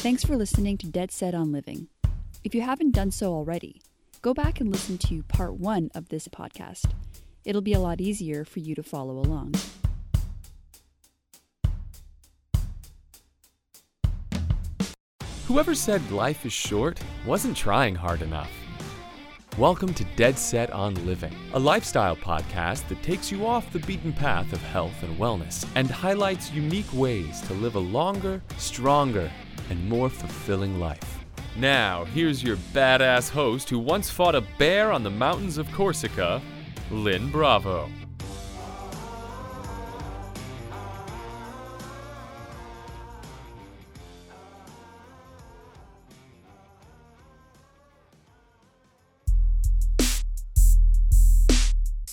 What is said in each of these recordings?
Thanks for listening to Dead Set on Living. If you haven't done so already, go back and listen to part one of this podcast. It'll be a lot easier for you to follow along. Whoever said life is short wasn't trying hard enough. Welcome to Dead Set on Living, a lifestyle podcast that takes you off the beaten path of health and wellness and highlights unique ways to live a longer, stronger, and more fulfilling life. Now, here's your badass host who once fought a bear on the mountains of Corsica, Lynn Bravo.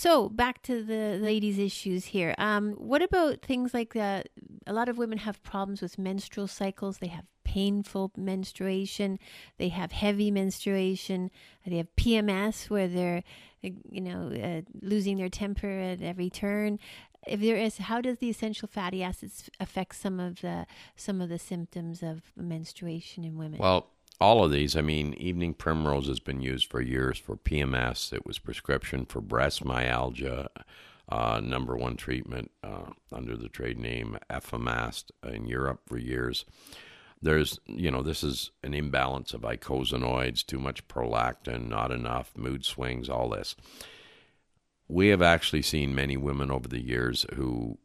So back to the ladies' issues here. Um, what about things like uh, a lot of women have problems with menstrual cycles. They have painful menstruation. They have heavy menstruation. They have PMS where they're, uh, you know, uh, losing their temper at every turn. If there is, how does the essential fatty acids affect some of the some of the symptoms of menstruation in women? Well, all of these, I mean, evening primrose has been used for years for PMS. It was prescription for breast myalgia, uh, number one treatment uh, under the trade name Efamast in Europe for years. There's, you know, this is an imbalance of icosanoids, too much prolactin, not enough, mood swings, all this. We have actually seen many women over the years who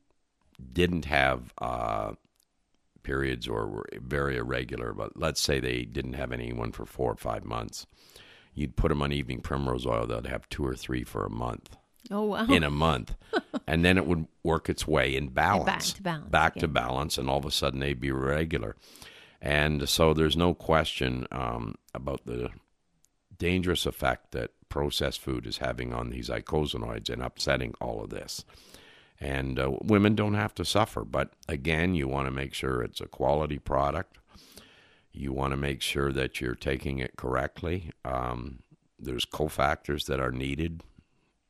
didn't have uh, periods or were very irregular, but let's say they didn't have anyone for four or five months, you'd put them on evening primrose oil, they'd have two or three for a month. Oh wow! In a month, and then it would work its way in balance, back to balance, back again. to balance, and all of a sudden they'd be regular. And so there's no question um, about the dangerous effect that processed food is having on these icosanoids and upsetting all of this. And uh, women don't have to suffer. But again, you want to make sure it's a quality product. You want to make sure that you're taking it correctly. Um, there's cofactors that are needed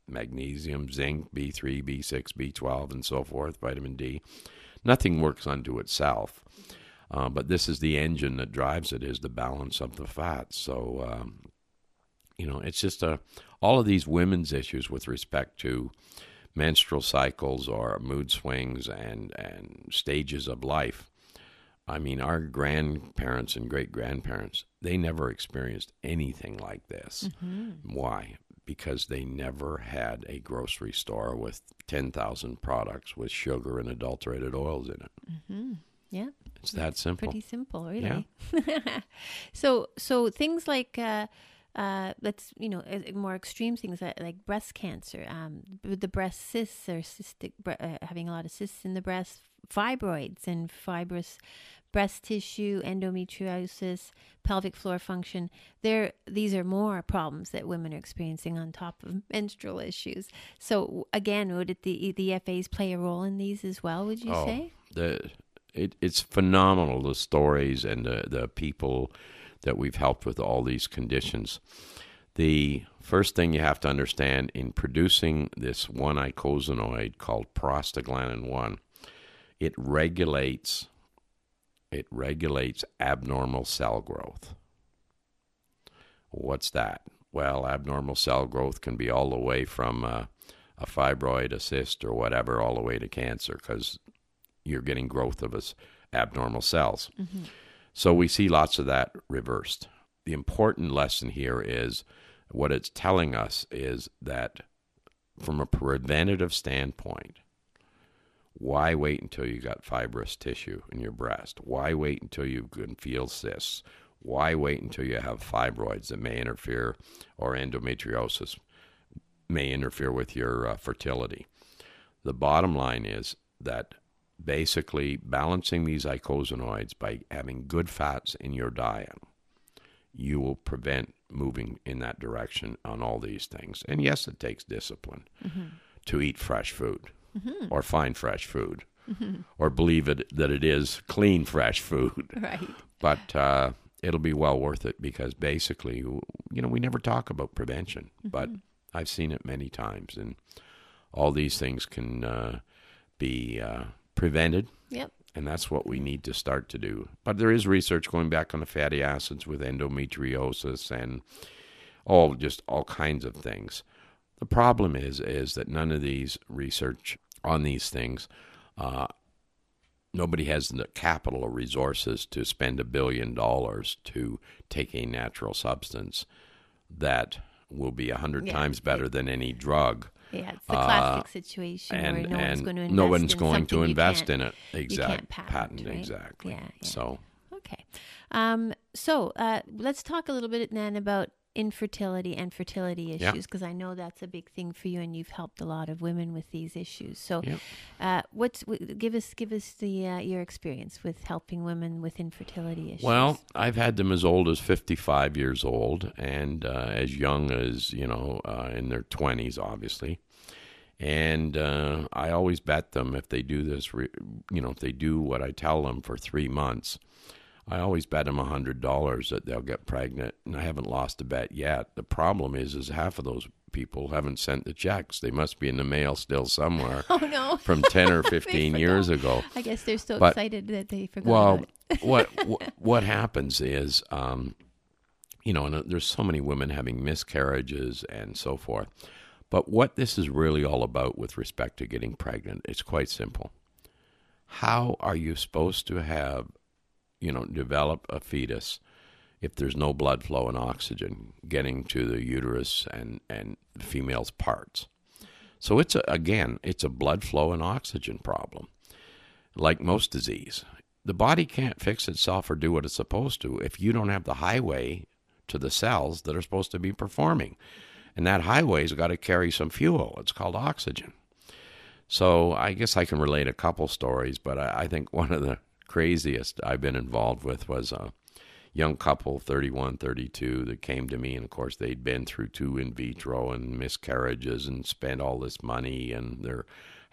magnesium, zinc, B3, B6, B12, and so forth, vitamin D. Nothing works unto itself. Uh, but this is the engine that drives it, is the balance of the fats. So, um, you know, it's just a, all of these women's issues with respect to menstrual cycles or mood swings and, and stages of life. I mean, our grandparents and great grandparents, they never experienced anything like this. Mm-hmm. Why? Because they never had a grocery store with 10,000 products with sugar and adulterated oils in it. Mm-hmm. Yeah, It's that simple. pretty simple, really. Yeah. so, so things like. Uh, uh, let's you know uh, more extreme things like, like breast cancer, um, the breast cysts or cystic, uh, having a lot of cysts in the breast, fibroids and fibrous breast tissue, endometriosis, pelvic floor function. There, these are more problems that women are experiencing on top of menstrual issues. So again, would it, the the FAs play a role in these as well? Would you Oh, say? the it, it's phenomenal the stories and the, the people that we've helped with all these conditions. The first thing you have to understand in producing this one icosanoid called prostaglandin 1, it regulates it regulates abnormal cell growth. What's that? Well, abnormal cell growth can be all the way from uh, a fibroid, a cyst, or whatever, all the way to cancer because you're getting growth of us abnormal cells. So we see lots of that reversed. The important lesson here is what it's telling us is that from a preventative standpoint, why wait until you got fibrous tissue in your breast? Why wait until you can feel cysts? Why wait until you have fibroids that may interfere or endometriosis may interfere with your uh, fertility? The bottom line is that basically balancing these icosanoids by having good fats in your diet, you will prevent moving in that direction on all these things. And yes, it takes discipline to eat fresh food or find fresh food or believe it that it is clean fresh food. Right. But uh, it'll be well worth it because basically, you know, we never talk about prevention, but I've seen it many times, and all these things can uh, be uh, prevented Yep. And that's what we need to start to do. But there is research going back on the fatty acids with endometriosis and all just all kinds of things. The problem is is that none of these research on these things, uh, nobody has the capital or resources to spend a billion dollars to take a natural substance that will be a hundred Yeah. times better than any drug. Yeah, it's the classic situation Uh, and where no one's going to invest no one's in going to invest in it. you Exactly. can't patent, right? exactly. Yeah, yeah. So Okay. Um, so uh, let's talk a little bit then about infertility and fertility issues because I know that's a big thing for you and you've helped a lot of women with these issues. So, Yeah. uh, what's w- give us give us the uh, your experience with helping women with infertility issues? Well, I've had them as old as 55 years old and uh, as young as, you know, uh, in their 20s, obviously. And uh, I always bet them if they do this, re- you know, if they do what I tell them for three months, I always bet them $100 that they'll get pregnant. And I haven't lost a bet yet. The problem is, is half of those people haven't sent the checks. They must be in the mail still somewhere oh no, from 10 or 15 years ago. I guess they're so But- excited that they forgot. Well, what, what what happens is, um, you know, and uh, there's so many women having miscarriages and so forth. But what this is really all about with respect to getting pregnant, it's quite simple. How are you supposed to have, you know, develop a fetus if there's no blood flow and oxygen getting to the uterus and and the female's parts? So it's a, again, it's a blood flow and oxygen problem like most disease. The body can't fix itself or do what it's supposed to if you don't have the highway to the cells that are supposed to be performing. And that highway's got to carry some fuel. It's called oxygen. So I guess I can relate a couple stories, but I, I think one of the craziest I've been involved with was a young couple, 31, 32, that came to me. And of course, they'd been through two in vitro and miscarriages and spent all this money and their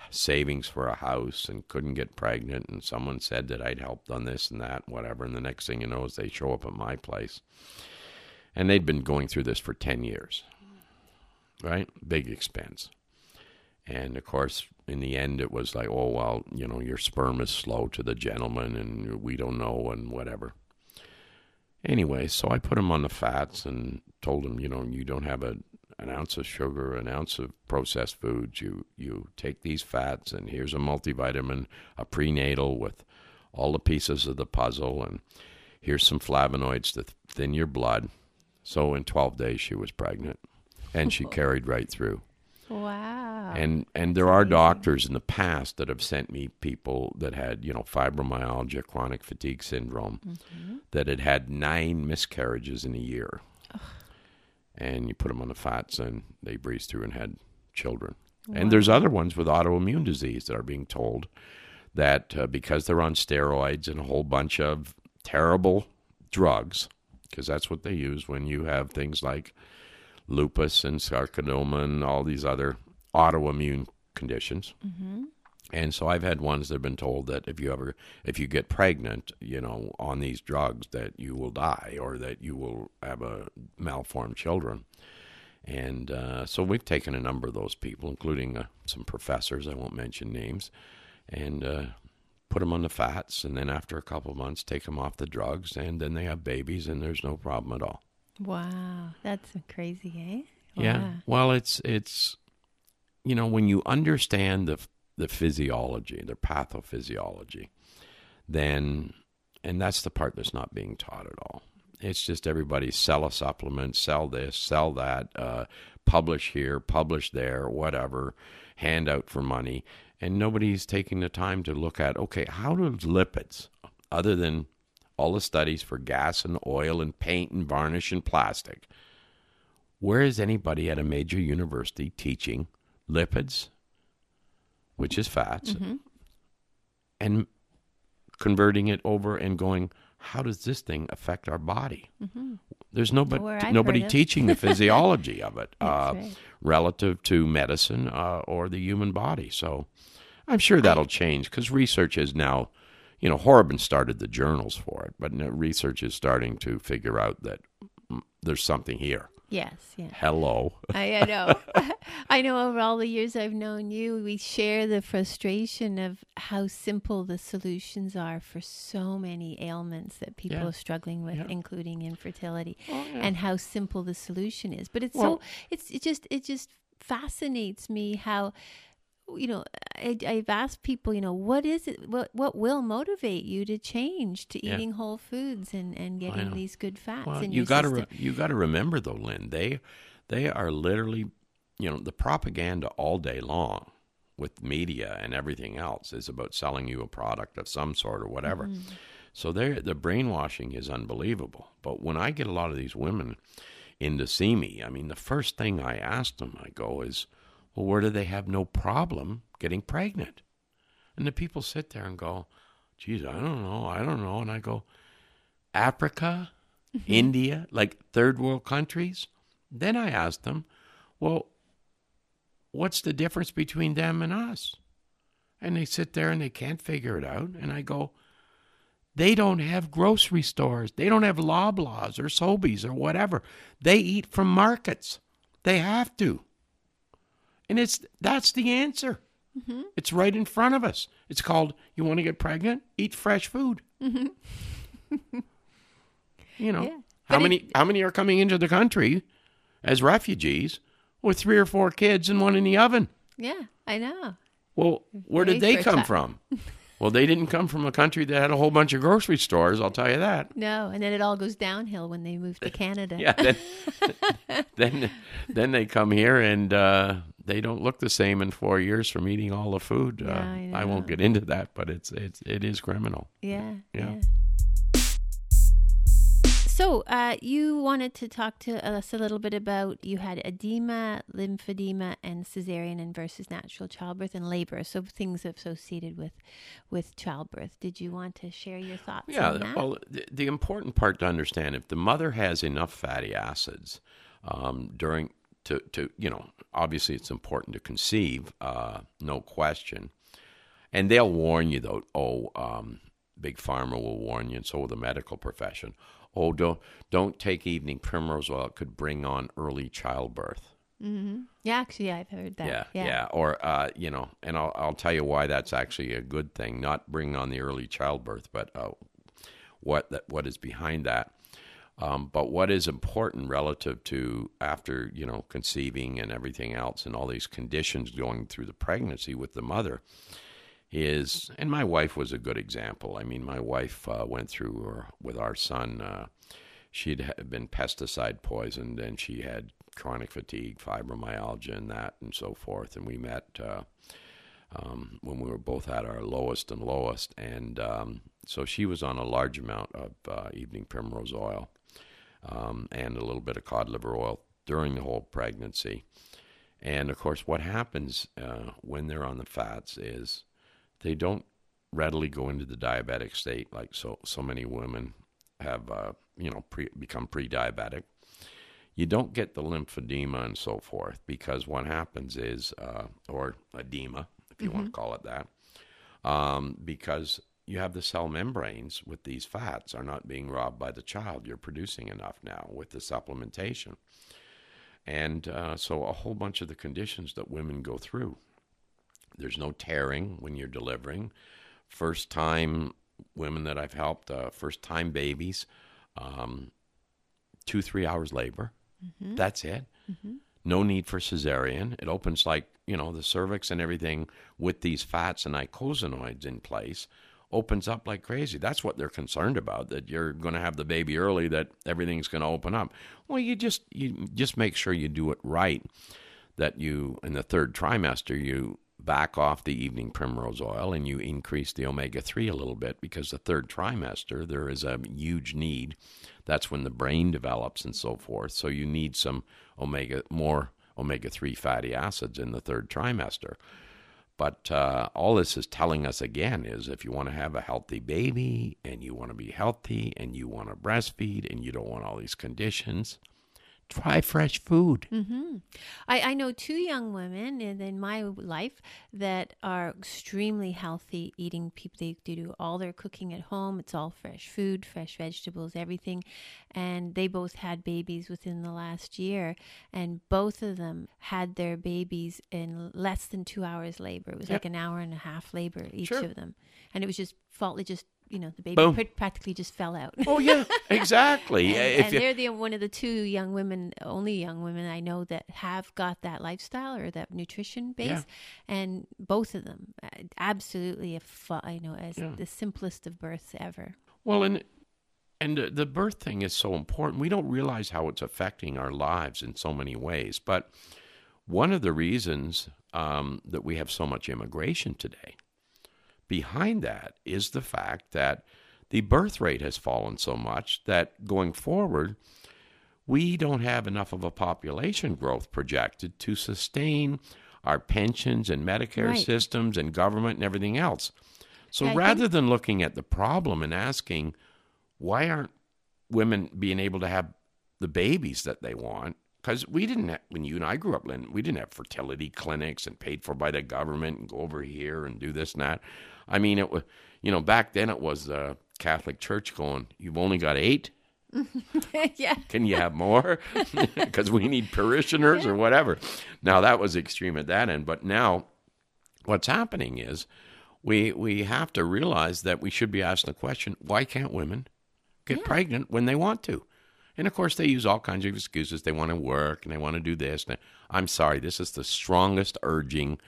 savings for a house and couldn't get pregnant. And someone said that I'd helped on this and that, and whatever. And the next thing you know is they show up at my place. And they'd been going through this for 10 years, right? Big expense. And of course, in the end, it was like, oh, well, you know, your sperm is slow to the gentleman and we don't know and whatever. Anyway, so I put him on the fats and told him, you know, you don't have a, an ounce of sugar, an ounce of processed foods. You you take these fats, and here's a multivitamin, a prenatal with all the pieces of the puzzle, and here's some flavonoids to thin your blood. So in 12 days, she was pregnant, and she carried right through. wow. And and there are doctors in the past that have sent me people that had you know fibromyalgia, chronic fatigue syndrome, that had had nine miscarriages in a year. And you put them on the fats, and they breezed through and had children. And there's other ones with autoimmune disease that are being told that uh, because they're on steroids and a whole bunch of terrible drugs, because that's what they use when you have things like lupus and sarcoma and all these other autoimmune conditions. And so I've had ones that have been told that if you ever, if you get pregnant, you know, on these drugs, that you will die or that you will have a malformed children. And uh, so we've taken a number of those people, including uh, some professors, I won't mention names, and uh, put them on the fats. And then after a couple of months, take them off the drugs. And then they have babies, and there's no problem at all. wow, that's crazy, eh? Yeah. Well, it's it's you know when you understand the the physiology, the pathophysiology, then and that's the part that's not being taught at all. It's just everybody sell a supplement, sell this, sell that, uh, publish here, publish there, whatever, hand out for money, and nobody's taking the time to look at okay, how does lipids, other than all the studies for gas and oil and paint and varnish and plastic, where is anybody at a major university teaching lipids, which is fats, and converting it over and going, how does this thing affect our body? There's nobody, nobody teaching the physiology of it uh, right. relative to medicine uh, or the human body. So I'm sure that'll change because research is now, you know, Horrobin started the journals for it, but research is starting to figure out that mm, there's something here. Yes, yeah. Hello. I, I know. I know over all the years I've known you, we share the frustration of how simple the solutions are for so many ailments that people Yeah. are struggling with, Yeah. including infertility, Oh, yeah. and how simple the solution is. But it's Well- so it's it just it just fascinates me how you know I, I've asked people you know what is it what what will motivate you to change to Yeah. eating whole foods and and getting these good fats Well, you got to re- you got to remember though, Lynn. They they are literally, you know, the propaganda all day long with media and everything else is about selling you a product of some sort or whatever. Mm-hmm. So they the brainwashing is unbelievable. But when I get a lot of these women in to see me, I mean, the first thing I ask them, I go is, well, where do they have no problem getting pregnant? And the people sit there and go, geez, I don't know, I don't know. And I go, Africa, mm-hmm. India, like third world countries. Then I asked them, well, what's the difference between them and us? And they sit there and they can't figure it out. And I go, they don't have grocery stores. They don't have Loblaws or Sobeys or whatever. They eat from markets. They have to. And it's that's the answer. It's right in front of us. It's called you want to get pregnant? Eat fresh food. you know. Yeah. How But many how many are coming into the country as refugees with three or four kids and one in the oven? yeah i know Well, where did they come from? well, they didn't come from a country that had a whole bunch of grocery stores, I'll tell you that. No, and then it all goes downhill when they move to Canada. Yeah, then then, then they come here and uh, they don't look the same in 4 years from eating all the food. Yeah, uh, I I won't get into that, but it's it's it is criminal. yeah, Yeah. yeah. So, uh, you wanted to talk to us a little bit about you had edema, lymphedema, and cesarean and versus natural childbirth and labor. So things associated with with childbirth. Did you want to share your thoughts Yeah, well, the, the important part to understand if the mother has enough fatty acids um, during to to you know obviously it's important to conceive, uh, no question, and they'll warn you though. Oh, um, big pharma will warn you, and so will the medical profession. Oh, don't don't take evening primrose oil; it could bring on early childbirth. hmm Yeah, actually, I've heard that. Yeah, yeah, Or uh, you know, and I'll I'll tell you why that's actually a good thing. Not bring on the early childbirth, but uh, what that what is behind that. Um, but what is important relative to after you know conceiving and everything else and all these conditions going through the pregnancy with the mother is, and my wife was a good example. I mean, my wife uh, went through her, with our son. Uh, she'd been pesticide poisoned, and she had chronic fatigue, fibromyalgia, and that, and so forth. And we met uh, um, when we were both at our lowest and lowest, and um, so she was on a large amount of uh, evening primrose oil um, and a little bit of cod liver oil during the whole pregnancy. And of course, what happens uh, when they're on the fats is they don't readily go into the diabetic state like so so many women have uh, you know pre, become pre-diabetic. You don't get the lymphedema and so forth because what happens is uh, or edema if you want to call it that um, because you have the cell membranes with these fats are not being robbed by the child. You're producing enough now with the supplementation. And uh, so a whole bunch of the conditions that women go through. There's no tearing when you're delivering. First time women that I've helped, uh, first time babies, um, two, three hours labor. That's it. No need for cesarean. It opens like, you know, the cervix and everything with these fats and icosanoids in place opens up like crazy. That's what they're concerned about that you're going to have the baby early that everything's going to open up. Well, you just you just make sure you do it right that you in the third trimester you back off the evening primrose oil and you increase the omega 3 a little bit because the third trimester there is a huge need that's when the brain develops and so forth so you need some omega more omega 3 fatty acids in the third trimester but uh, all this is telling us again is if you want to have a healthy baby and you want to be healthy and you want to breastfeed and you don't want all these conditions try fresh food. hmm I, I know two young women in, in my life that are extremely healthy eating people. They, they do all their cooking at home. It's all fresh food, fresh vegetables, everything. And they both had babies within the last year. And both of them had their babies in less than two hours labor. It was Yep. like an hour and a half labor, each Sure. of them. And it was just faultly, just, you know, the baby Boom. practically just fell out. Oh yeah, exactly. And, and you, they're the one of the two young women, only young women I know that have got that lifestyle or that nutrition base, Yeah. and both of them uh, absolutely a fu- I know as Yeah. the simplest of births ever. Well, and and the- the birth thing is so important. We don't realize how it's affecting our lives in so many ways. But one of the reasons um, that we have so much immigration today, behind that is the fact that the birth rate has fallen so much that going forward, we don't have enough of a population growth projected to sustain our pensions and Medicare Right. systems and government and everything else. So Yeah, rather than looking at the problem and asking, why aren't women being able to have the babies that they want? Because we didn't, have, when you and I grew up, Lynn, we didn't have fertility clinics and paid for by the government and go over here and do this and that. I mean, it was, you know, back then it was the Catholic Church going, you've only got eight. yeah, Can you have more? Because we need parishioners or whatever. Now that was extreme at that end, but now what's happening is we we have to realize that we should be asking the question: Why can't women get pregnant when they want to? And of course, they use all kinds of excuses. They want to work and they want to do this. And I'm sorry, this is the strongest urging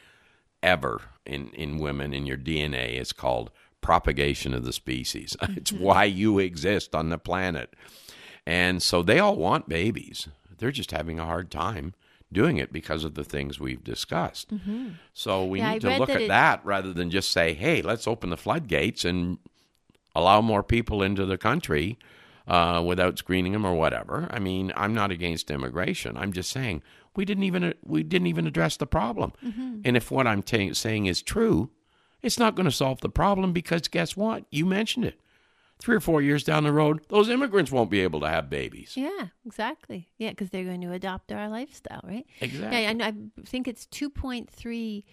ever in, in women in your DNA. It's called propagation of the species. It's mm-hmm. why you exist on the planet. And so they all want babies. They're just having a hard time doing it because of the things we've discussed. Mm-hmm. So we Yeah, I need to look that at it- that rather than just say, hey, let's open the floodgates and allow more people into the country uh, without screening them or whatever. I mean, I'm not against immigration. I'm just saying we didn't even we didn't even address the problem. And if what I'm ta- saying is true, it's not going to solve the problem because guess what? You mentioned it. Three or four years down the road, those immigrants won't be able to have babies. yeah, exactly. Yeah, because they're going to adopt our lifestyle, right? Exactly. Yeah, and I think it's two point three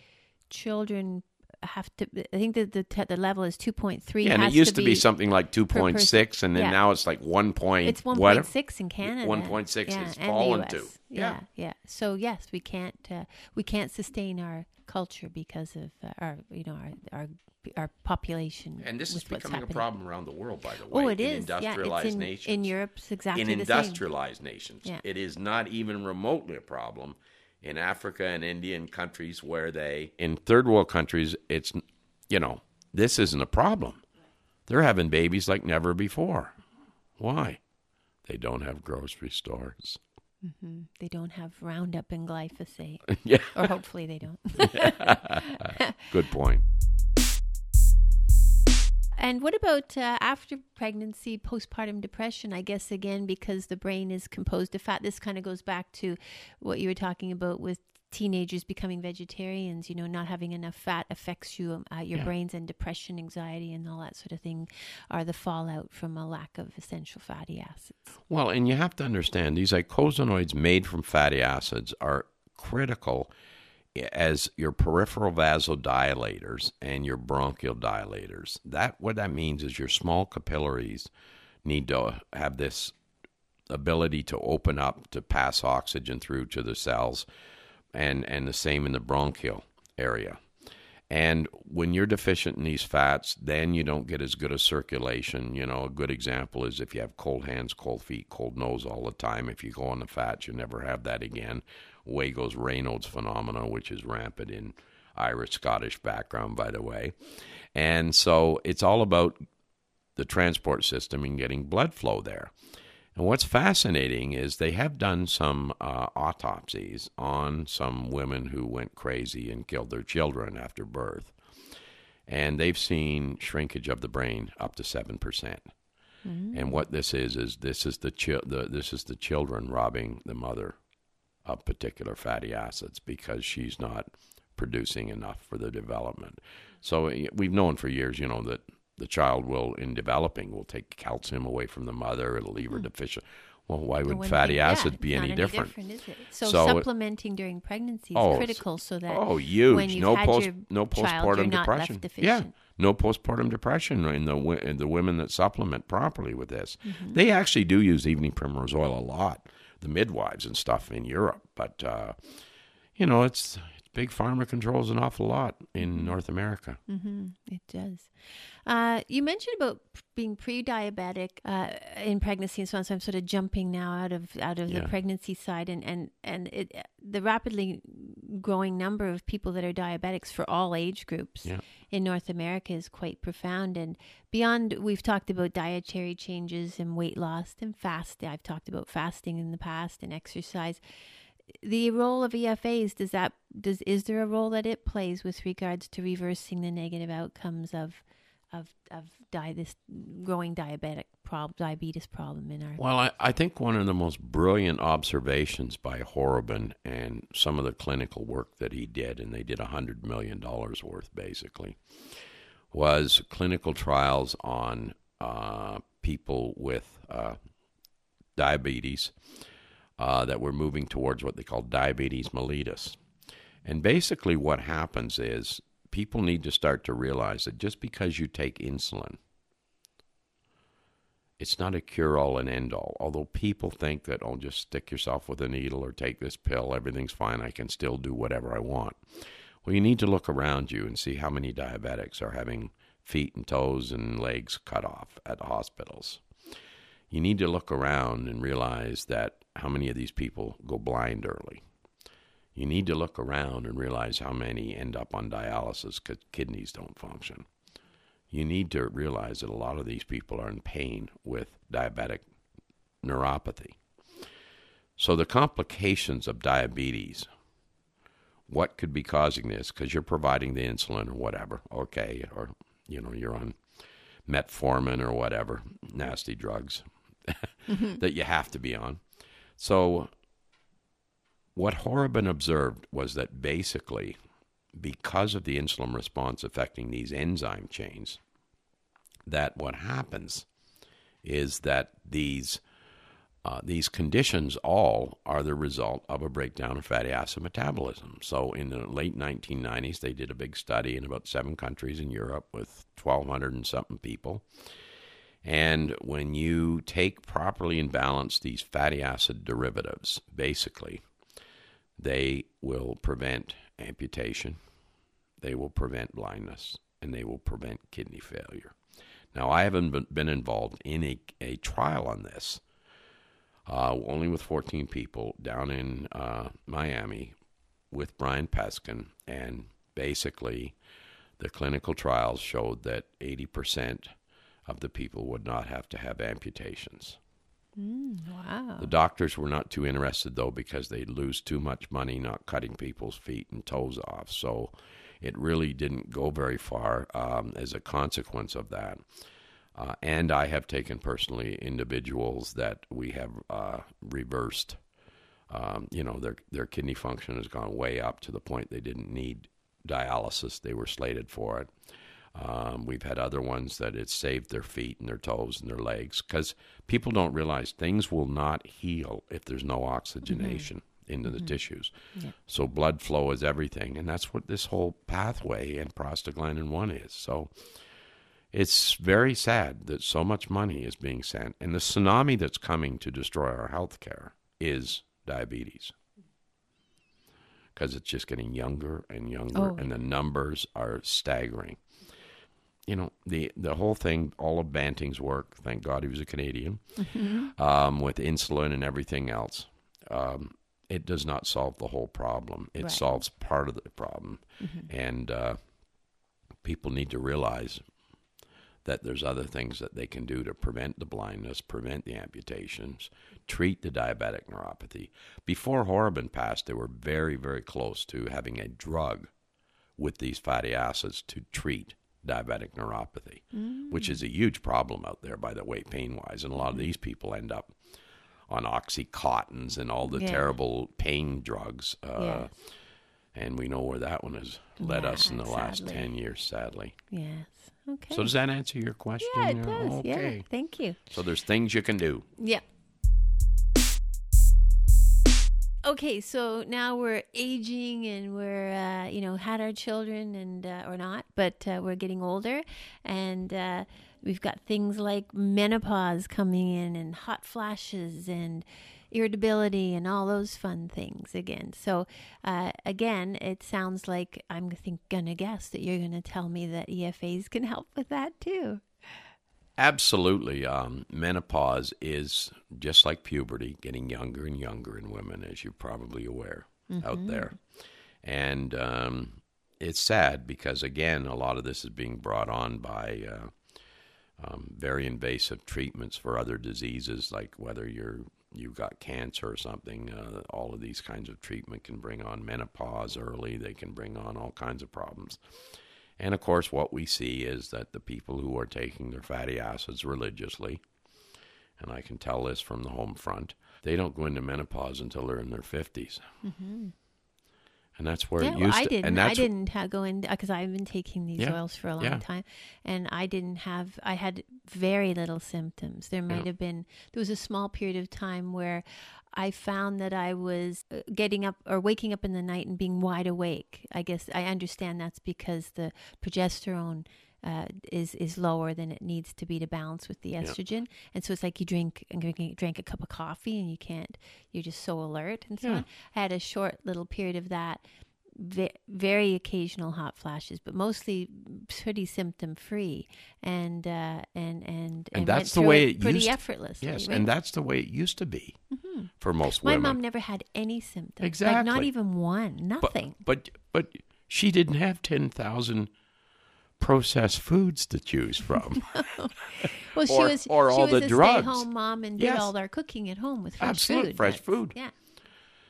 children have to. I think that the the level is two point three. Yeah, and it used to be, something like 2.6, and then Yeah. now it's like 1 point. It's one point six in Canada. 1.6 yeah, it's and the fallen to. Yeah, Yeah. yeah. So yes, we can't uh, we can't sustain our culture because of uh, our you know our our our population. And this is becoming a problem around the world, by the way. Oh, it in is. Yeah, industrialized it's in, nations. in Europe. It's exactly in the same. industrialized nations. Yeah. It is not even remotely a problem in Africa and Indian countries where they, in third world countries, it's, you know, this isn't a problem. They're having babies like never before. Why? They don't have grocery stores. Mm-hmm. They don't have Roundup and glyphosate, yeah, or hopefully they don't. good point. And what about uh, after pregnancy, postpartum depression? I guess again because the brain is composed of fat. This kind of goes back to what you were talking about with teenagers becoming vegetarians. You know, not having enough fat affects you, uh, your Yeah. brains, and depression, anxiety, and all that sort of thing are the fallout from a lack of essential fatty acids. Well, and you have to understand these icosanoids made from fatty acids are critical as your peripheral vasodilators and your bronchial dilators. That what that means is your small capillaries need to have this ability to open up to pass oxygen through to the cells and and the same in the bronchial area. And when you're deficient in these fats, then you don't get as good a circulation. You know, a good example is if you have cold hands, cold feet, cold nose all the time. If you go on the fats, you never have that again. Away Raynaud's phenomenon, which is rampant in Irish Scottish background, by the way. And so it's all about the transport system and getting blood flow there. And what's fascinating is they have done some uh, autopsies on some women who went crazy and killed their children after birth. And they've seen shrinkage of the brain up to 7%. And what this is is this is the, chi- the this is the children robbing the mother of particular fatty acids because she's not producing enough for the development. So we've known for years, you know, that the child will, in developing, will take calcium away from the mother. It'll leave her deficient. Well, why would fatty yeah, acids it's be not any different? is it? So, So it- supplementing during pregnancy is Oh, critical so that Oh, huge! no had post, your no postpartum not depression. yeah, no postpartum depression in the in the women that supplement properly with this. Mm-hmm. They actually do use evening primrose oil a lot, the midwives and stuff in Europe. But uh, you know, it's, big pharma controls an awful lot in North America. hmm It does. Uh, you mentioned about being pre-diabetic uh, in pregnancy and so on. So I'm sort of jumping now out of out of Yeah. the pregnancy side, and and and it, the rapidly growing number of people that are diabetics for all age groups Yeah. in North America is quite profound. And beyond, we've talked about dietary changes and weight loss and fast. I've talked about fasting in the past and exercise. The role of EFAs does that does is there a role that it plays with regards to reversing the negative outcomes of of of di- this growing diabetic problem diabetes problem in our Well, I, I think one of the most brilliant observations by Horrobin and some of the clinical work that he did, and they did $100 million worth basically, was clinical trials on uh, people with uh, diabetes uh, that were moving towards what they call diabetes mellitus. And basically, what happens is people need to start to realize that just because you take insulin, it's not a cure all and end all. Although people think that, oh, just stick yourself with a needle or take this pill, everything's fine, I can still do whatever I want. Well, you need to look around you and see how many diabetics are having feet and toes and legs cut off at hospitals. You need to look around and realize that how many of these people go blind early. You need to look around and realize how many end up on dialysis because kidneys don't function you need to realize that a lot of these people are in pain with diabetic neuropathy. So, the complications of diabetes, what could be causing this? Because you're providing the insulin or whatever, okay, or you know, you're on metformin or whatever, nasty drugs mm-hmm. that you have to be on. So, what Horrobin observed was that basically because of the insulin response affecting these enzyme chains, that what happens is that these uh, these conditions all are the result of a breakdown of fatty acid metabolism. So, in the late 1990s, they did a big study in about seven countries in Europe with 1,200 and something people. And when you take properly and balance these fatty acid derivatives, basically, they will prevent amputation, they will prevent blindness, and they will prevent kidney failure. Now, I haven't been- involved in a, a trial on this, uh, only with 14 people down in uh, Miami with Brian Peskin, and basically, the clinical trials showed that 80% of the people would not have to have amputations. wow The doctors were not too interested though because they'd lose too much money not cutting people's feet and toes off. So it really didn't go very far um, as a consequence of that. Uh, and I have taken personally individuals that we have uh, reversed. Um, you know, their their kidney function has gone way up to the point they didn't need dialysis; they were slated for it. Um, we've had other ones that it saved their feet and their toes and their legs because people don't realize things will not heal if there's no oxygenation into the tissues. Yeah. So blood flow is everything, and that's what this whole pathway and prostaglandin one is. So it's very sad that so much money is being sent, and the tsunami that's coming to destroy our health care is diabetes because it's just getting younger and younger, Oh, and the numbers are staggering. You know the the whole thing, all of Banting's work. Thank God he was a Canadian. Um, with insulin and everything else, um, it does not solve the whole problem. It Right. solves part of the problem, and uh, people need to realize that there's other things that they can do to prevent the blindness, prevent the amputations, treat the diabetic neuropathy. Before Horrobin passed, they were very, very close to having a drug with these fatty acids to treat diabetic neuropathy, which is a huge problem out there, by the way, pain wise. And a lot of these people end up on Oxycontins and all the Yeah. terrible pain drugs. Uh, Yes. And we know where that one has led us in the Yeah, last 10 years, sadly. yes okay So does that answer your question? yeah it does Okay. yeah thank you So there's things you can do. yeah okay, so now we're aging and we're uh, you know had our children and uh, or not, but uh, we're getting older and uh, we've got things like menopause coming in and hot flashes and irritability and all those fun things again. So uh, again, it sounds like I'm think gonna guess that you're gonna tell me that EFAs can help with that too. Absolutely. Um, menopause is just like puberty, getting younger and younger in women, as you're probably aware out there. And um, it's sad because, again, a lot of this is being brought on by uh, um, very invasive treatments for other diseases, like whether you're you've got cancer or something. Uh, all of these kinds of treatment can bring on menopause early. They can bring on all kinds of problems. And of course, what we see is that the people who are taking their fatty acids religiously, and I can tell this from the home front, they don't go into menopause until they're in their 50s. And that's where yeah, it well, I to. didn't. and I didn't ha- go in because I've been taking these Yeah, oils for a long yeah. time, and I didn't have. I had very little symptoms. There might have been. There was a small period of time where I found that I was uh, getting up or waking up in the night and being wide awake. I guess I understand that's because the progesterone. Uh, is is lower than it needs to be to balance with the estrogen, and so it's like you drink and drink, a cup of coffee and you can't. You're just so alert and so Yeah. on. I had a short little period of that, very occasional hot flashes, but mostly pretty symptom free, and uh, and and And went that's the way it it pretty used to- effortlessly. yes, right? and that's the way it used to be for most my women. My mom never had any symptoms, like Exactly. not even one, nothing. but but she didn't have ten thousand processed foods to choose from. well, she or- was or she all was the a drugs. stay-home mom and did all our cooking at home with fresh Absolute food. fresh That's- food. Yeah.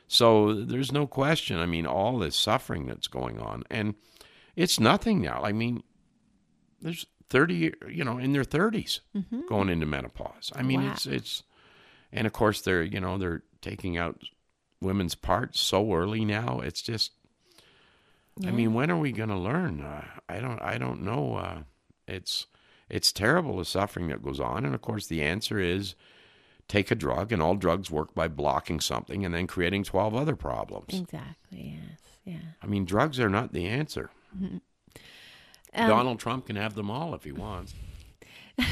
So there's no question. I mean, all this suffering that's going on, and it's nothing now. I mean, there's 30, you know, in their 30s going into menopause. I mean, Mm-hmm. Wow. it's it's, and of course they're you know they're taking out women's parts so early now. It's just, I mean, when are we going to learn? Uh, I don't I don't know. Uh, it's it's terrible the suffering that goes on, and of course the answer is take a drug, and all drugs work by blocking something and then creating 12 other problems. Exactly. Yes. Yeah. I mean, drugs are not the answer. Um, Donald Trump can have them all if he wants.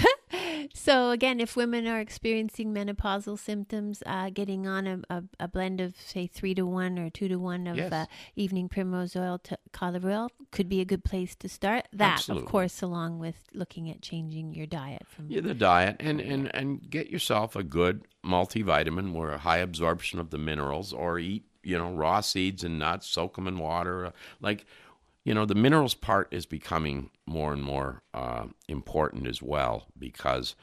So again, if women are experiencing menopausal symptoms, uh, getting on a, a, a blend of say three to one or two to one of Yes. uh, evening primrose oil to collar oil could be a good place to start. That, Absolutely. of course, along with looking at changing your diet from. Yeah, the diet and, and, and get yourself a good multivitamin where a high absorption of the minerals or eat, you know, raw seeds and nuts, soak them in water. Like, you know, the minerals part is becoming more and more uh, important as well because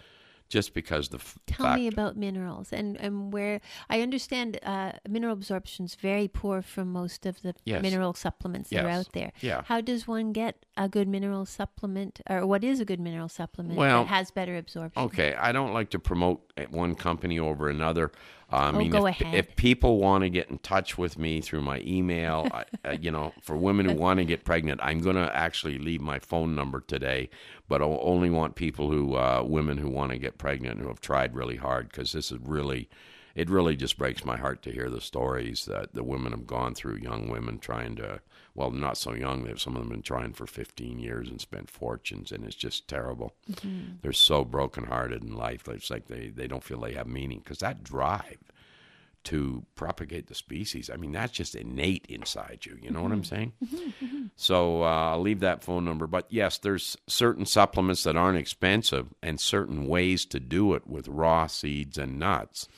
just because the f- Tell fact, me about minerals and, and where I understand uh, mineral absorption is very poor from most of the Yes. mineral supplements that are out there. Yeah. How does one get a good mineral supplement, or what is a good mineral supplement Well, that has better absorption? Okay, I don't like to promote one company over another. I Oh, mean, if, if people want to get in touch with me through my email, I, uh, you know, for women who want to get pregnant, I'm going to actually leave my phone number today. But I only want people who, uh, women who want to get pregnant who have tried really hard because this is really, it really just breaks my heart to hear the stories that the women have gone through. Young women trying to, well, not so young. They've some of them been trying for 15 years and spent fortunes, and it's just terrible. Mm-hmm. They're so brokenhearted in life. It's like they, they don't feel they have meaning because that drive to propagate the species, I mean, that's just innate inside you. You know what I'm mm-hmm. saying? Mm-hmm. So uh, I'll leave that phone number. But yes, there's certain supplements that aren't expensive and certain ways to do it with raw seeds and nuts.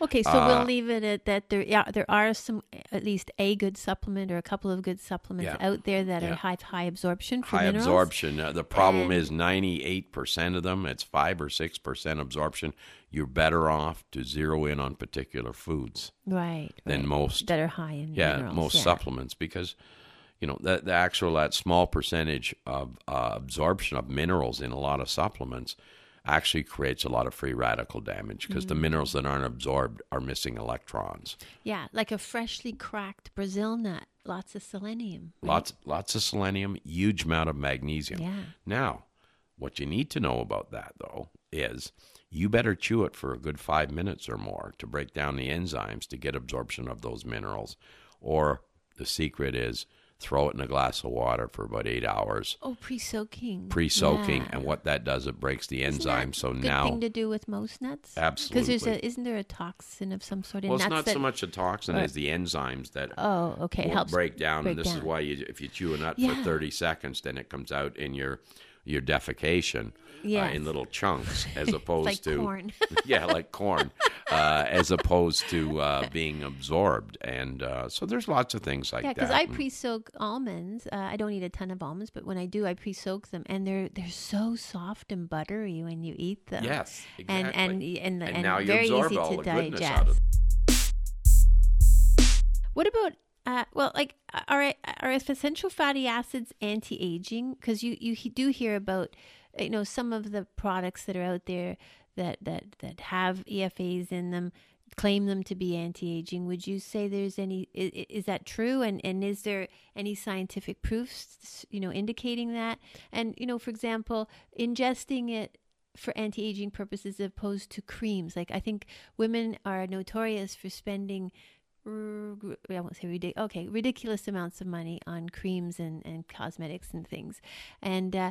Okay, so Uh, we'll leave it at that. There, yeah, there are some, at least a good supplement or a couple of good supplements Yeah. out there that Yeah. are high high absorption for High minerals. absorption. Uh, the problem And- is 98% of them, it's 5 or 6% absorption. You're better off to zero in on particular foods right? than right. most. that are high in yeah, minerals. most yeah. supplements because you know that the actual that small percentage of uh, absorption of minerals in a lot of supplements actually creates a lot of free radical damage because Mm. the minerals that aren't absorbed are missing electrons. Yeah, like a freshly cracked Brazil nut, lots of selenium. right? Lots lots of selenium, huge amount of magnesium. Yeah. Now, what you need to know about that though is you better chew it for a good five minutes or more to break down the enzymes to get absorption of those minerals. Or the secret is throw it in a glass of water for about eight hours, Oh, pre-soaking. pre-soaking, Yeah. and what that does, it breaks the Isn't enzyme. So good now, thing to do with most nuts. Absolutely, because there's a isn't there a toxin of some sort in well, it's not that, so much a toxin as the enzymes that Oh, okay. Helps break down. break and this is why you, if you chew a nut Yeah. for 30 seconds, then it comes out in your your defecation uh, in little chunks, as opposed like to corn. yeah, like corn, uh, as opposed to uh, being absorbed. And uh, so there's lots of things like yeah, that. Yeah, because I pre-soak almonds. Uh, I don't eat a ton of almonds, but when I do, I pre-soak them, and they're they're so soft and buttery when you eat them. yes, exactly. and and and, and, And now you very absorb easy all to the goodness digest. out of What about uh, well, like are are essential fatty acids anti-aging? Because you you do hear about you know some of the products that are out there that that that have EFAs in them claim them to be anti-aging. Would you say there's any is, is that true? And and is there any scientific proofs you know indicating that? And you know, for example, ingesting it for anti-aging purposes opposed to creams. Like I think women are notorious for spending I won't say ridic- okay, ridiculous amounts of money on creams and, and cosmetics and things. And uh,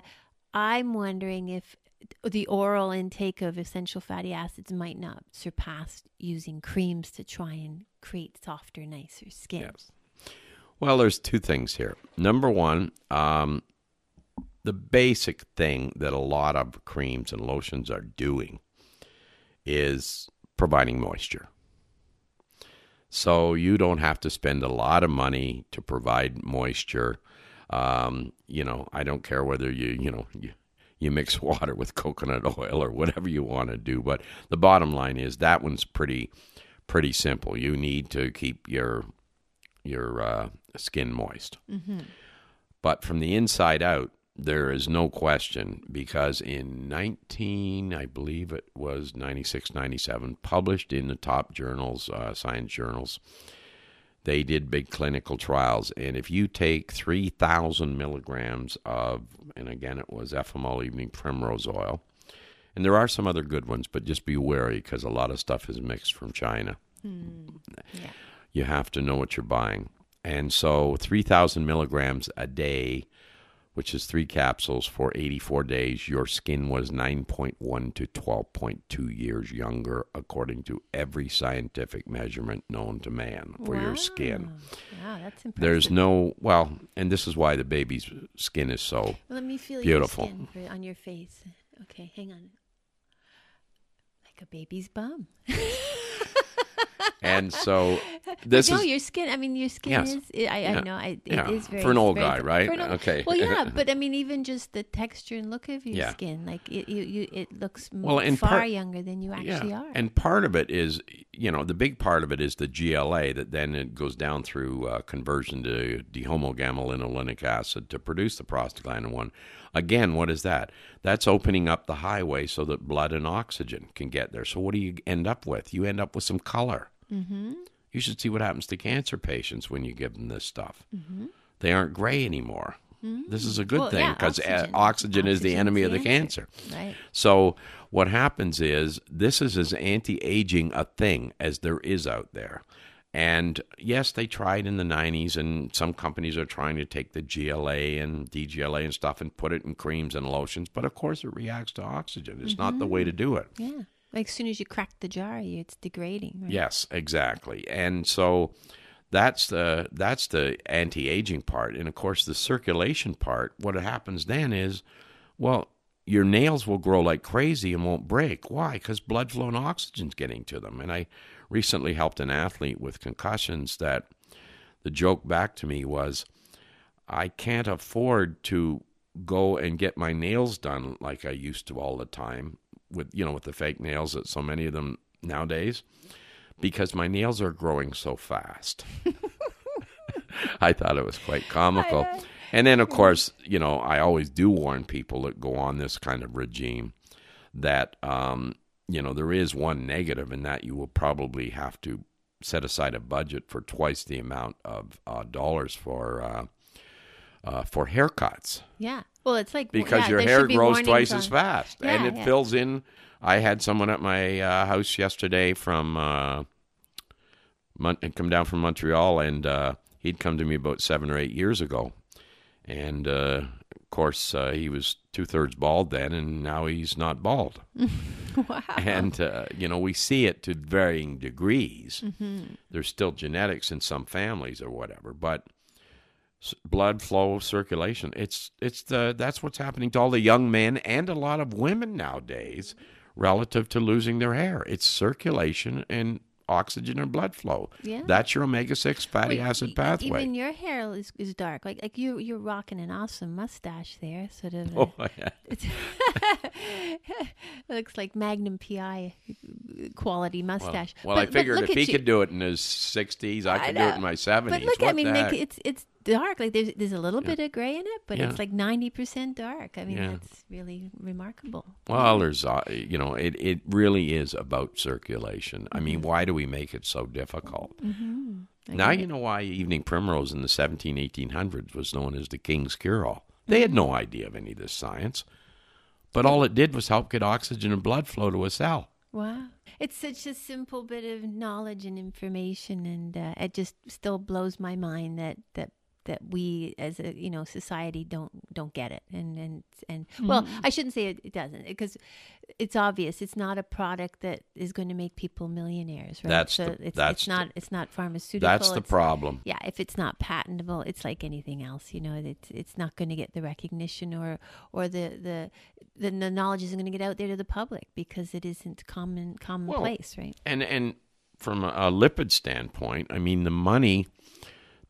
I'm wondering if the oral intake of essential fatty acids might not surpass using creams to try and create softer, nicer skin. Yes. Well, there's two things here. Number one, um, the basic thing that a lot of creams and lotions are doing is providing moisture. So you don't have to spend a lot of money to provide moisture. Um, you know, I don't care whether you, you know, you, you mix water with coconut oil or whatever you want to do, but the bottom line is that one's pretty pretty simple. You need to keep your your uh, skin moist. But from the inside out, there is no question because in 19, I believe it was 96, 97, published in the top journals, uh, science journals, they did big clinical trials. And if you take 3,000 milligrams of, and again, it was Efamol evening primrose oil, and there are some other good ones, but just be wary because a lot of stuff is mixed from China. Yeah. You have to know what you're buying. And so 3,000 milligrams a day, which is three capsules for 84 days, your skin was 9.1 to 12.2 years younger, according to every scientific measurement known to man for your skin. Wow, that's impressive. There's no, well, and this is why the baby's skin is so Let me feel Beautiful. your on your face. Okay, hang on. Like a baby's bum. and so this no, is your skin. I mean, your skin Yes. is. I, I know. I, it Yeah. is very For an old very guy, right? old- Okay. Well, yeah, but I mean, even just the texture and look of your Yeah. skin, like it, you, you, it looks Well, far part- younger than you actually are. And part of it is, you know, the big part of it is the GLA that then it goes down through uh, conversion to dihomo-gamma-linolenic acid to produce the prostaglandin 1. Again, what is that? That's opening up the highway so that blood and oxygen can get there. So what do you end up with? You end up with some color. Mm-hmm. You should see what happens to cancer patients when you give them this stuff. They aren't gray anymore. This is a good Mm-hmm. Well, thing yeah, because oxygen. oxygen is the enemy the of the answer. cancer. right. So what happens is this is as anti-aging a thing as there is out there. And yes, they tried in the 90s, and some companies are trying to take the GLA and DGLA and stuff and put it in creams and lotions. But of course, it reacts to oxygen. It's not the way to do it. Yeah. Like as soon as you crack the jar, it's degrading. Right? Yes, exactly. And so that's the that's the anti-aging part. And of course, the circulation part. What happens then is, well, your nails will grow like crazy and won't break. Why? Because blood flow and oxygen's getting to them. And I recently helped an athlete with concussions. That the joke back to me was, I can't afford to go and get my nails done like I used to all the time with you know with the fake nails that so many of them nowadays because my nails are growing so fast. I thought it was quite comical. And then of course, you know, I always do warn people that go on this kind of regime that um, you know, there is one negative in that you will probably have to set aside a budget for twice the amount of uh, dollars for uh, uh, for haircuts Yeah. Well, it's like because yeah, your hair grows twice on- as fast and it yeah. fills in I had someone at my uh, house yesterday from uh, Mon- come down from Montreal, and uh, he'd come to me about seven or eight years ago, and uh, of course uh, he was two thirds bald then, and now he's not bald. wow. And uh, you know we see it to varying degrees. There's still genetics in some families or whatever, but blood flow, of circulation. It's it's the that's what's happening to all the young men and a lot of women nowadays, relative to losing their hair. It's circulation and oxygen and blood flow. Yeah. That's your omega six fatty Wait, acid pathway. Even your hair is, is dark. Like like you you're rocking an awesome mustache there, sort of. oh yeah. It looks like Magnum PI quality mustache. well But- I figured if he you. could do it in his sixties, I I could do it in my seventies. But look, what I mean, like it's it's dark. Like there's there's a little bit of gray in it, but Yeah. it's like ninety percent dark. I mean, Yeah. that's really remarkable. Well, there's, uh, you know, it, it really is about circulation. I Mm-hmm. mean, why do we make it so difficult? I Now you know why evening primrose in the 17, 1800s was known as the king's cure-all. They had Mm-hmm. no idea of any of this science, but all it did was help get oxygen and blood flow to a cell. Wow. It's such a simple bit of knowledge and information, and uh, it just still blows my mind that that that we as a you know society don't don't get it. And and and hmm. well i shouldn't say it, it doesn't because it's obvious it's not a product that is going to make people millionaires right? That's so the- it's, that's it's the- not it's not pharmaceutical That's the it's- problem. yeah if it's not patentable it's like anything else you know it's it's not going to get the recognition or or the the the, the knowledge isn't going to get out there to the public because it isn't common commonplace right? And and from a, a lipid standpoint, I mean the money,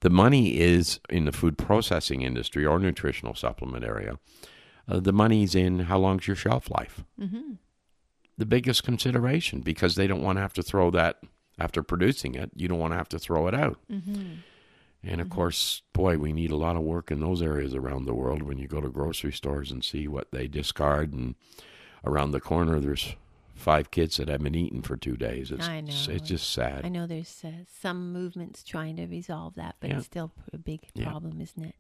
the money is in the food processing industry or nutritional supplement area. Uh, the money's in how long's your shelf life. mm-hmm. The biggest consideration because they don't want to have to throw that after producing it. You don't want to have to throw it out. Mm-hmm. And of course, boy, we need a lot of work in those areas around the world. When you go to grocery stores and see what they discard, and around the corner, there's five kids that haven't eaten for two days. It's, I know. It's just sad. I know there's uh, some movements trying to resolve that, but Yeah. it's still a big Yeah. problem, isn't it?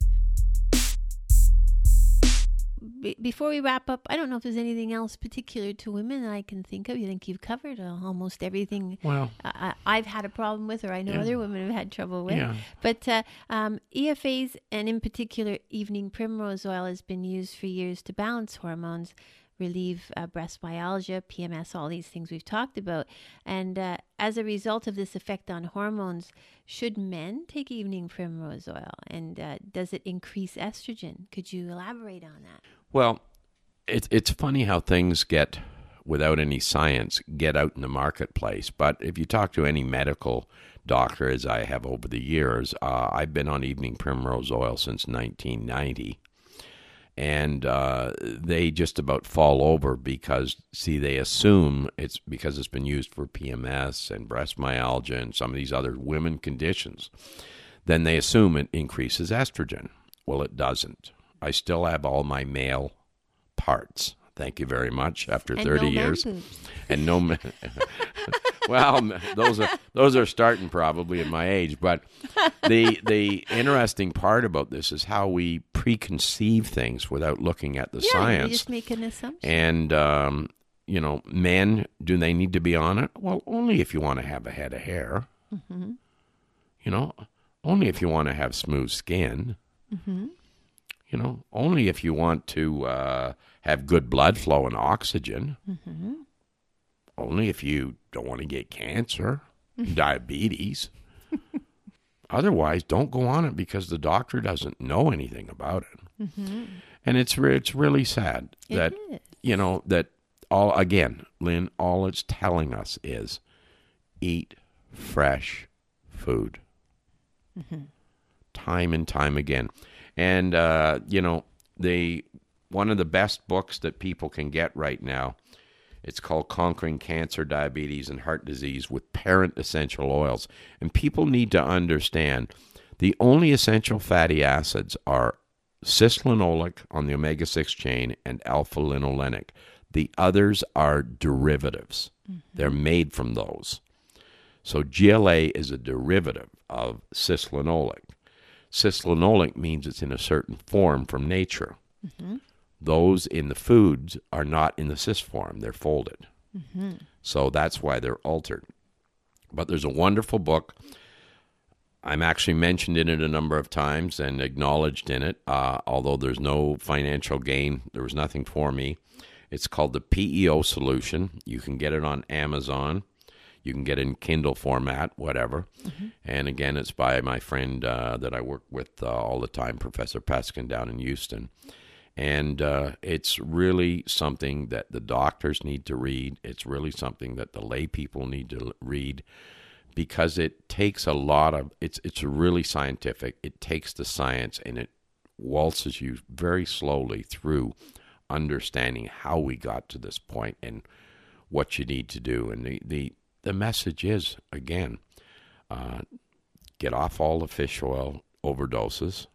Be- before we wrap up, I don't know if there's anything else particular to women that I can think of. You think you've covered uh, almost everything Well, I, I- I've had a problem with, or I know Yeah. other women have had trouble with. yeah. But uh, um, EFAs, and in particular, evening primrose oil, has been used for years to balance hormones, relieve uh, breast myalgia, PMS, all these things we've talked about. And uh, as a result of this effect on hormones, should men take evening primrose oil? And uh, does it increase estrogen? Could you elaborate on that? Well, it's it's funny how things get without any science get out in the marketplace. But if you talk to any medical doctor, as I have over the years, uh, I've been on evening primrose oil since 1990. And uh, they just about fall over because, see, they assume it's because it's been used for PMS and breast myalgia and some of these other women conditions. Then they assume it increases estrogen. Well, it doesn't. I still have all my male parts. Thank you very much. After And 30 no years, and no ma- well those are those are starting probably at my age but the the interesting part about this is how we preconceive things without looking at the Yeah, you science just make an assumption. and um, you know men do they need to be on it well only if you want to have a head of hair Mm-hmm. you know only if you want to have smooth skin Mm-hmm. you know only if you want to uh, have good blood flow and oxygen Mm-hmm. Only if you don't want to get cancer, diabetes. Otherwise, don't go on it because the doctor doesn't know anything about it. And it's re- it's really sad It that is. you know that all again, Lynn. All it's telling us is eat fresh food, time and time again. And uh, you know the one of the best books that people can get right now. It's called Conquering Cancer, Diabetes, and Heart Disease with Parent Essential Oils. And people need to understand the only essential fatty acids are cis-linoleic on the omega 6 chain and alpha linolenic. The others are derivatives, mm-hmm. they're made from those. So GLA is a derivative of cis-linoleic. Cis-linoleic means it's in a certain form from nature. Mm-hmm. Those in the foods are not in the cis form, they're folded. So that's why they're altered. But there's a wonderful book. I'm actually mentioned in it a number of times and acknowledged in it, uh, although there's no financial gain. There was nothing for me. It's called the PEO Solution. You can get it on Amazon. You can get it in Kindle format, whatever. And again, it's by my friend uh, that I work with uh, all the time, Professor Peskin down in Houston. And uh, it's really something that the doctors need to read. It's really something that the lay people need to read because it takes a lot of it's it's really scientific. It takes the science and it waltzes you very slowly through understanding how we got to this point and what you need to do. And the the, the message is again, uh, get off all the fish oil overdoses.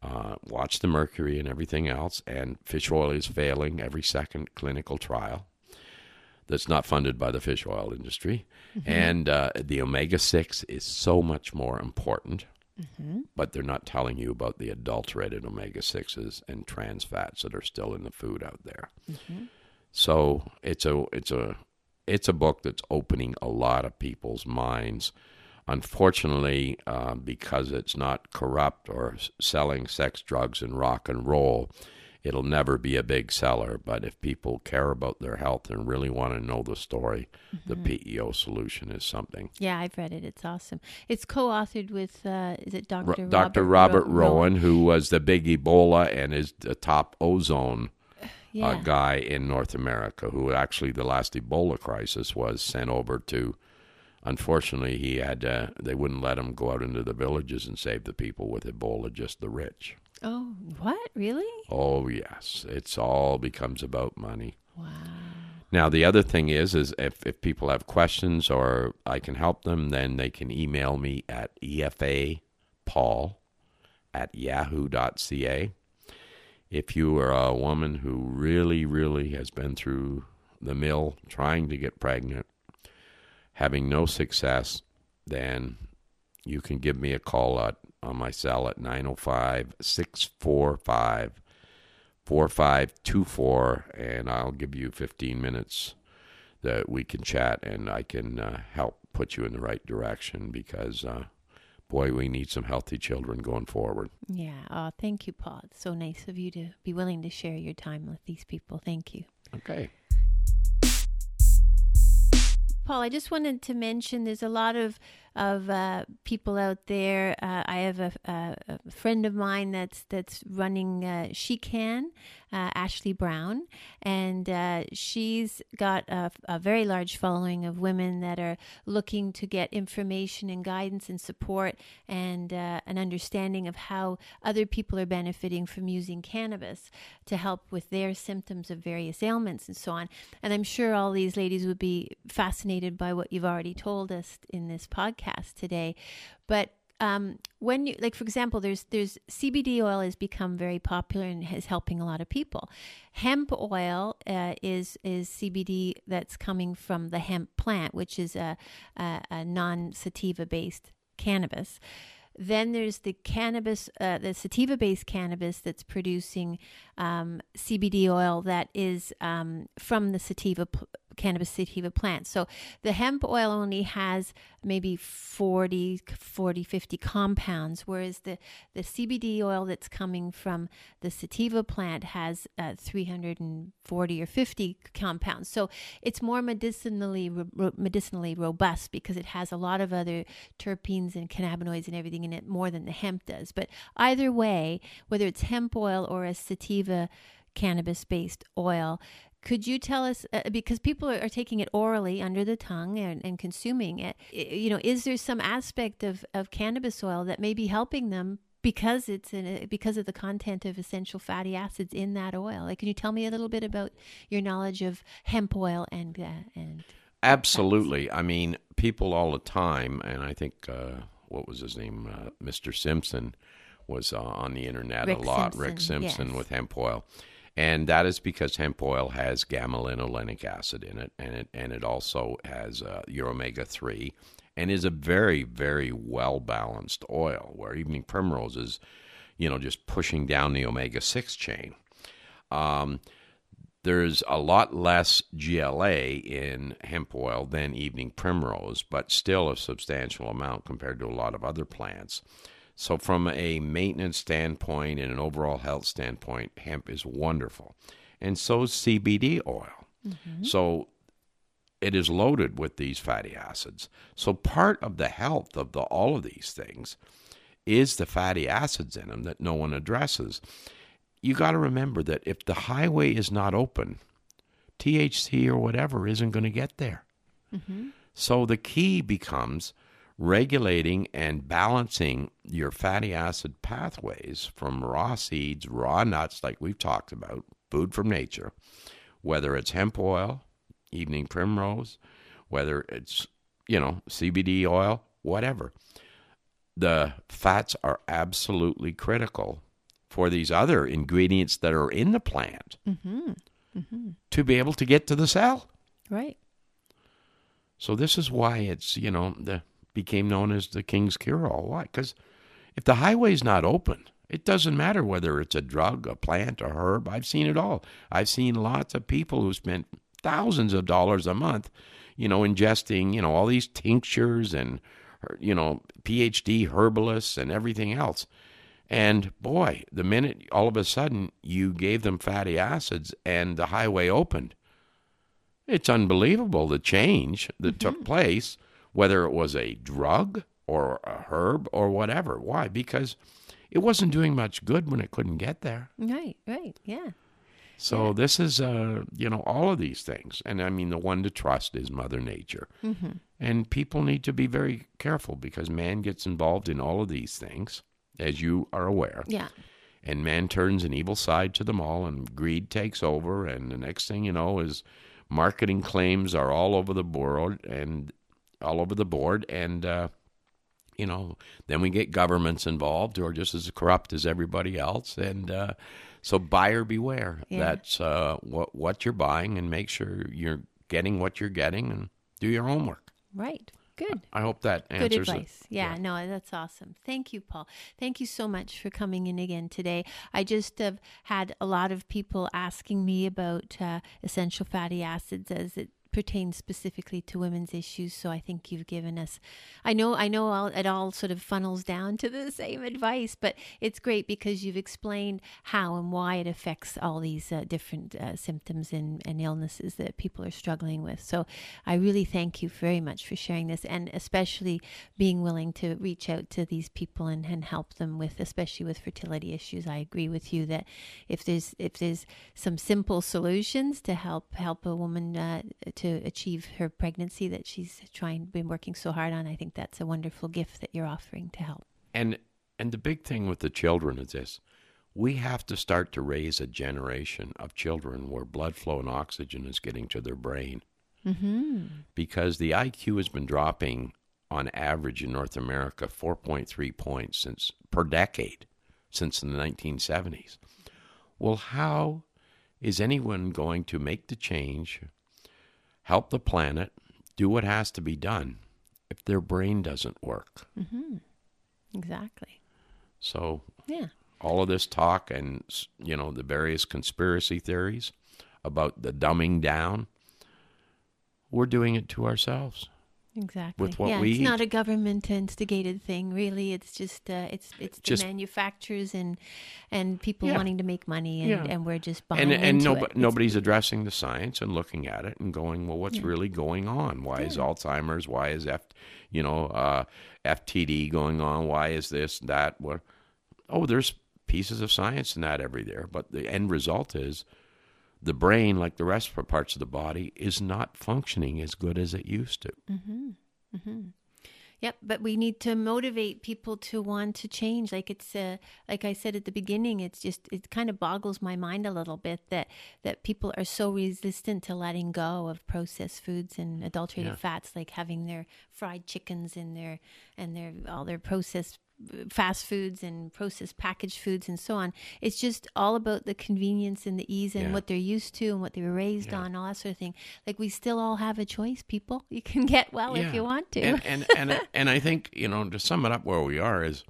Uh, watch the mercury and everything else, and fish oil is failing every second clinical trial that's not funded by the fish oil industry. And uh, the omega 6 is so much more important, but they're not telling you about the adulterated omega 6s and trans fats that are still in the food out there. So it's a it's a it's a book that's opening a lot of people's minds. Unfortunately, uh, because it's not corrupt or selling sex, drugs, and rock and roll, it'll never be a big seller. But if people care about their health and really want to know the story, the PEO solution is something. Yeah, I've read it. It's awesome. It's co-authored with uh, is it Ro- Dr. Dr. Robert Ro- Rowen, who was the big Ebola and is the top ozone Yeah. uh, guy in North America, who actually the last Ebola crisis was sent over to. Unfortunately, he had uh, they wouldn't let him go out into the villages and save the people with Ebola, just the rich. oh, what? Really? Oh yes, it's all becomes about money. Wow. Now the other thing is, is if, if people have questions or I can help them, then they can email me at efa paul at yahoo.ca. If you are a woman who really, really has been through the mill trying to get pregnant, having no success, then you can give me a call at, on my cell at 905 645 4524 and I'll give you 15 minutes that we can chat and I can uh, help put you in the right direction because uh, boy we need some healthy children going forward. Yeah. Oh, thank you, Paul. It's so nice of you to be willing to share your time with these people. Thank you. Okay. Paul, I just wanted to mention there's a lot of of uh, people out there. Uh, I have a, a, a friend of mine that's that's running uh, She Can, uh, Ashley Brown, and uh, she's got a, a very large following of women that are looking to get information and guidance and support and uh, an understanding of how other people are benefiting from using cannabis to help with their symptoms of various ailments and so on. And I'm sure all these ladies would be fascinated by what you've already told us in this podcast today. But um, when you like, for example, there's there's CBD oil has become very popular and is helping a lot of people. Hemp oil uh, is is CBD that's coming from the hemp plant, which is a, a, a non sativa based cannabis. Then there's the cannabis, uh, the sativa based cannabis that's producing um, CBD oil that is um, from the sativa p- cannabis sativa plant. So the hemp oil only has maybe 40, 40 50 compounds, whereas the, the CBD oil that's coming from the sativa plant has uh, 340 or 50 compounds. So it's more medicinally ro- medicinally robust because it has a lot of other terpenes and cannabinoids and everything in it more than the hemp does. But either way, whether it's hemp oil or a sativa cannabis based oil, could you tell us uh, because people are, are taking it orally under the tongue and, and consuming it you know is there some aspect of, of cannabis oil that may be helping them because it's in because of the content of essential fatty acids in that oil like can you tell me a little bit about your knowledge of hemp oil and uh, and Absolutely. I mean, people all the time, and I think uh, what was his name, uh, Mr. Simpson, was uh, on the internet Rick a lot. Rick Simpson, Simpson yes. with hemp oil, and that is because hemp oil has gamma linolenic acid in it, and it and it also has uh, your omega three, and is a very very well balanced oil. Where evening primrose is, you know, just pushing down the omega six chain. Um, there's a lot less GLA in hemp oil than evening primrose, but still a substantial amount compared to a lot of other plants. So, from a maintenance standpoint and an overall health standpoint, hemp is wonderful. And so is CBD oil. Mm-hmm. So, it is loaded with these fatty acids. So, part of the health of the, all of these things is the fatty acids in them that no one addresses. You got to remember that if the highway is not open, THC or whatever isn't going to get there. Mm-hmm. So the key becomes regulating and balancing your fatty acid pathways from raw seeds, raw nuts, like we've talked about, food from nature, whether it's hemp oil, evening primrose, whether it's, you know, CBD oil, whatever. The fats are absolutely critical for these other ingredients that are in the plant mm-hmm. Mm-hmm. to be able to get to the cell. Right. So this is why it's you know the became known as the king's cure-all. Why? Because if the highway's not open, it doesn't matter whether it's a drug, a plant, a herb. I've seen it all. I've seen lots of people who spent thousands of dollars a month, you know, ingesting you know all these tinctures and you know PhD herbalists and everything else. And boy, the minute all of a sudden you gave them fatty acids and the highway opened, it's unbelievable the change that took mm-hmm. place, whether it was a drug or a herb or whatever. Why? Because it wasn't doing much good when it couldn't get there. Right. Right. Yeah. So this is, uh, you know, all of these things, and I mean, the one to trust is Mother Nature, and people need to be very careful because man gets involved in all of these things, as you are aware. Yeah. and man turns an evil side to them all and greed takes over and the next thing you know is marketing claims are all over the board and all over the board and uh, you know then we get governments involved who are just as corrupt as everybody else and uh, so buyer beware Yeah. that's uh, what what you're buying and make sure you're getting what you're getting and do your homework Right. Good. i hope that Good answers it. advice. Yeah, no, that's awesome. Thank you, Paul. Thank you so much for coming in again today. I just have had a lot of people asking me about uh, essential fatty acids as it pertains specifically to women's issues. So I think you've given us. I know, I know, all, it all sort of funnels down to the same advice, but it's great because you've explained how and why it affects all these uh, different uh, symptoms and, and illnesses that people are struggling with. So I really thank you very much for sharing this and especially being willing to reach out to these people and, and help them with especially with fertility issues. I agree with you that if there's if there's some simple solutions to help help a woman uh, to achieve her pregnancy that she's trying been working so hard on, I think that's a wonderful gift that you're offering to help. And and the big thing with the children is this: we have to start to raise a generation of children where blood flow and oxygen is getting to their brain. Mm-hmm. Because the IQ has been dropping on average in North America 4.3 points since per decade since the 1970s. Well, how is anyone going to make the change, help the planet, do what has to be done if their brain doesn't work? Mm-hmm. Exactly. So Yeah. all of this talk and you know the various conspiracy theories about the dumbing down, we're doing it to ourselves. Exactly. With what yeah, we it's eat. not a government instigated thing, really. It's just uh, it's it's the Just- manufacturers and and people Yeah. wanting to make money, and, Yeah. and we're just buying And and into no, nobody's addressing the science and looking at it and going, well, what's really going on? Why is Alzheimer's? Why is F, you know, uh, FTD going on? Why is this that? What? Oh, there's pieces of science in that every there, but the end result is the brain, like the rest of the parts of the body, is not functioning as good as it used to. Mm-hmm. Mm-hmm. Yep, but we need to motivate people to want to change. Like it's, uh, like I said at the beginning, it's just it kind of boggles my mind a little bit that that people are so resistant to letting go of processed foods and adulterated Yeah. fats, like having their fried chickens and their and their all their processed fast foods and processed packaged foods and so on. It's just all about the convenience and the ease and Yeah. what they're used to and what they were raised Yeah. on, all that sort of thing. Like we still all have a choice, people. You can get well if you want to. And and and, and I think you know to sum it up where we are is,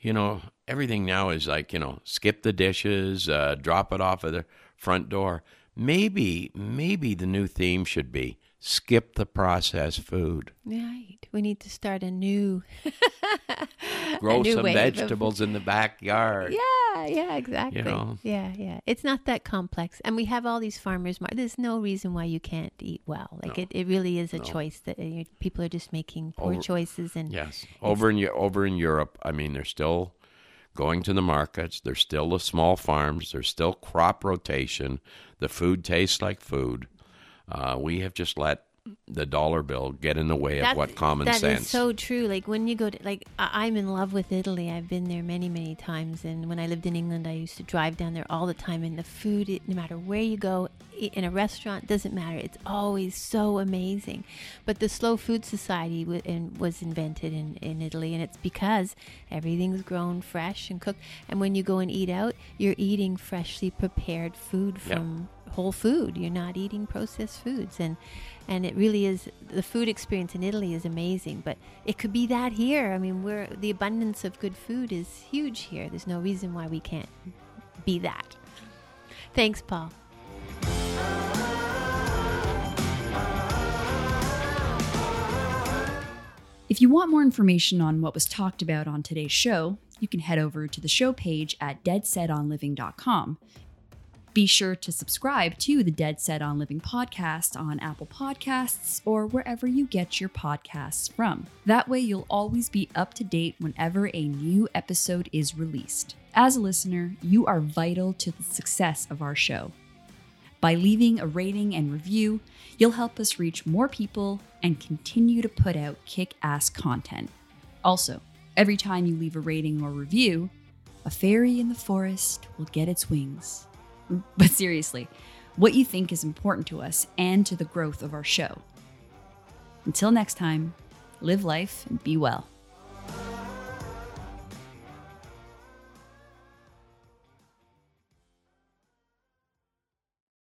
you know, everything now is like you know skip the dishes, uh, drop it off at the front door. maybe maybe the new theme should be skip the processed food. Right. We need to start a new Grow new some wave of- vegetables in the backyard. Yeah, yeah, exactly. know? Yeah, yeah. It's not that complex. And we have all these farmers mar- There's no reason why you can't eat well. Like it, it really is a choice that uh, people are just making poor Over- choices and Yes. Over in over in Europe, I mean, they're still going to the markets. There's still the small farms. There's still crop rotation. The food tastes like food. Uh, we have just let the dollar bill get in the way of what common that sense. is so true. Like when you go to like I- I'm in love with Italy. I've been there many many times, and when I lived in England, I used to drive down there all the time. And the food, it, no matter where you go, in a restaurant, doesn't matter. It's always so amazing. But the slow food society w- in, was invented in in Italy, and it's because everything's grown fresh and cooked. And when you go and eat out, you're eating freshly prepared food Yeah. Whole food. You're not eating processed foods, and and it really is the food experience in Italy is amazing. But it could be that here. I mean, we're the abundance of good food is huge here. There's no reason why we can't be that. Thanks, Paul. If you want more information on what was talked about on today's show, you can head over to the show page at deadsetonliving.com. Be sure to subscribe to the Dead Set on Living podcast on Apple Podcasts or wherever you get your podcasts from. That way, you'll always be up to date whenever a new episode is released. As a listener, you are vital to the success of our show. By leaving a rating and review, you'll help us reach more people and continue to put out kick ass content. Also, every time you leave a rating or review, a fairy in the forest will get its wings. But seriously, what you think is important to us and to the growth of our show. Until next time, live life and be well.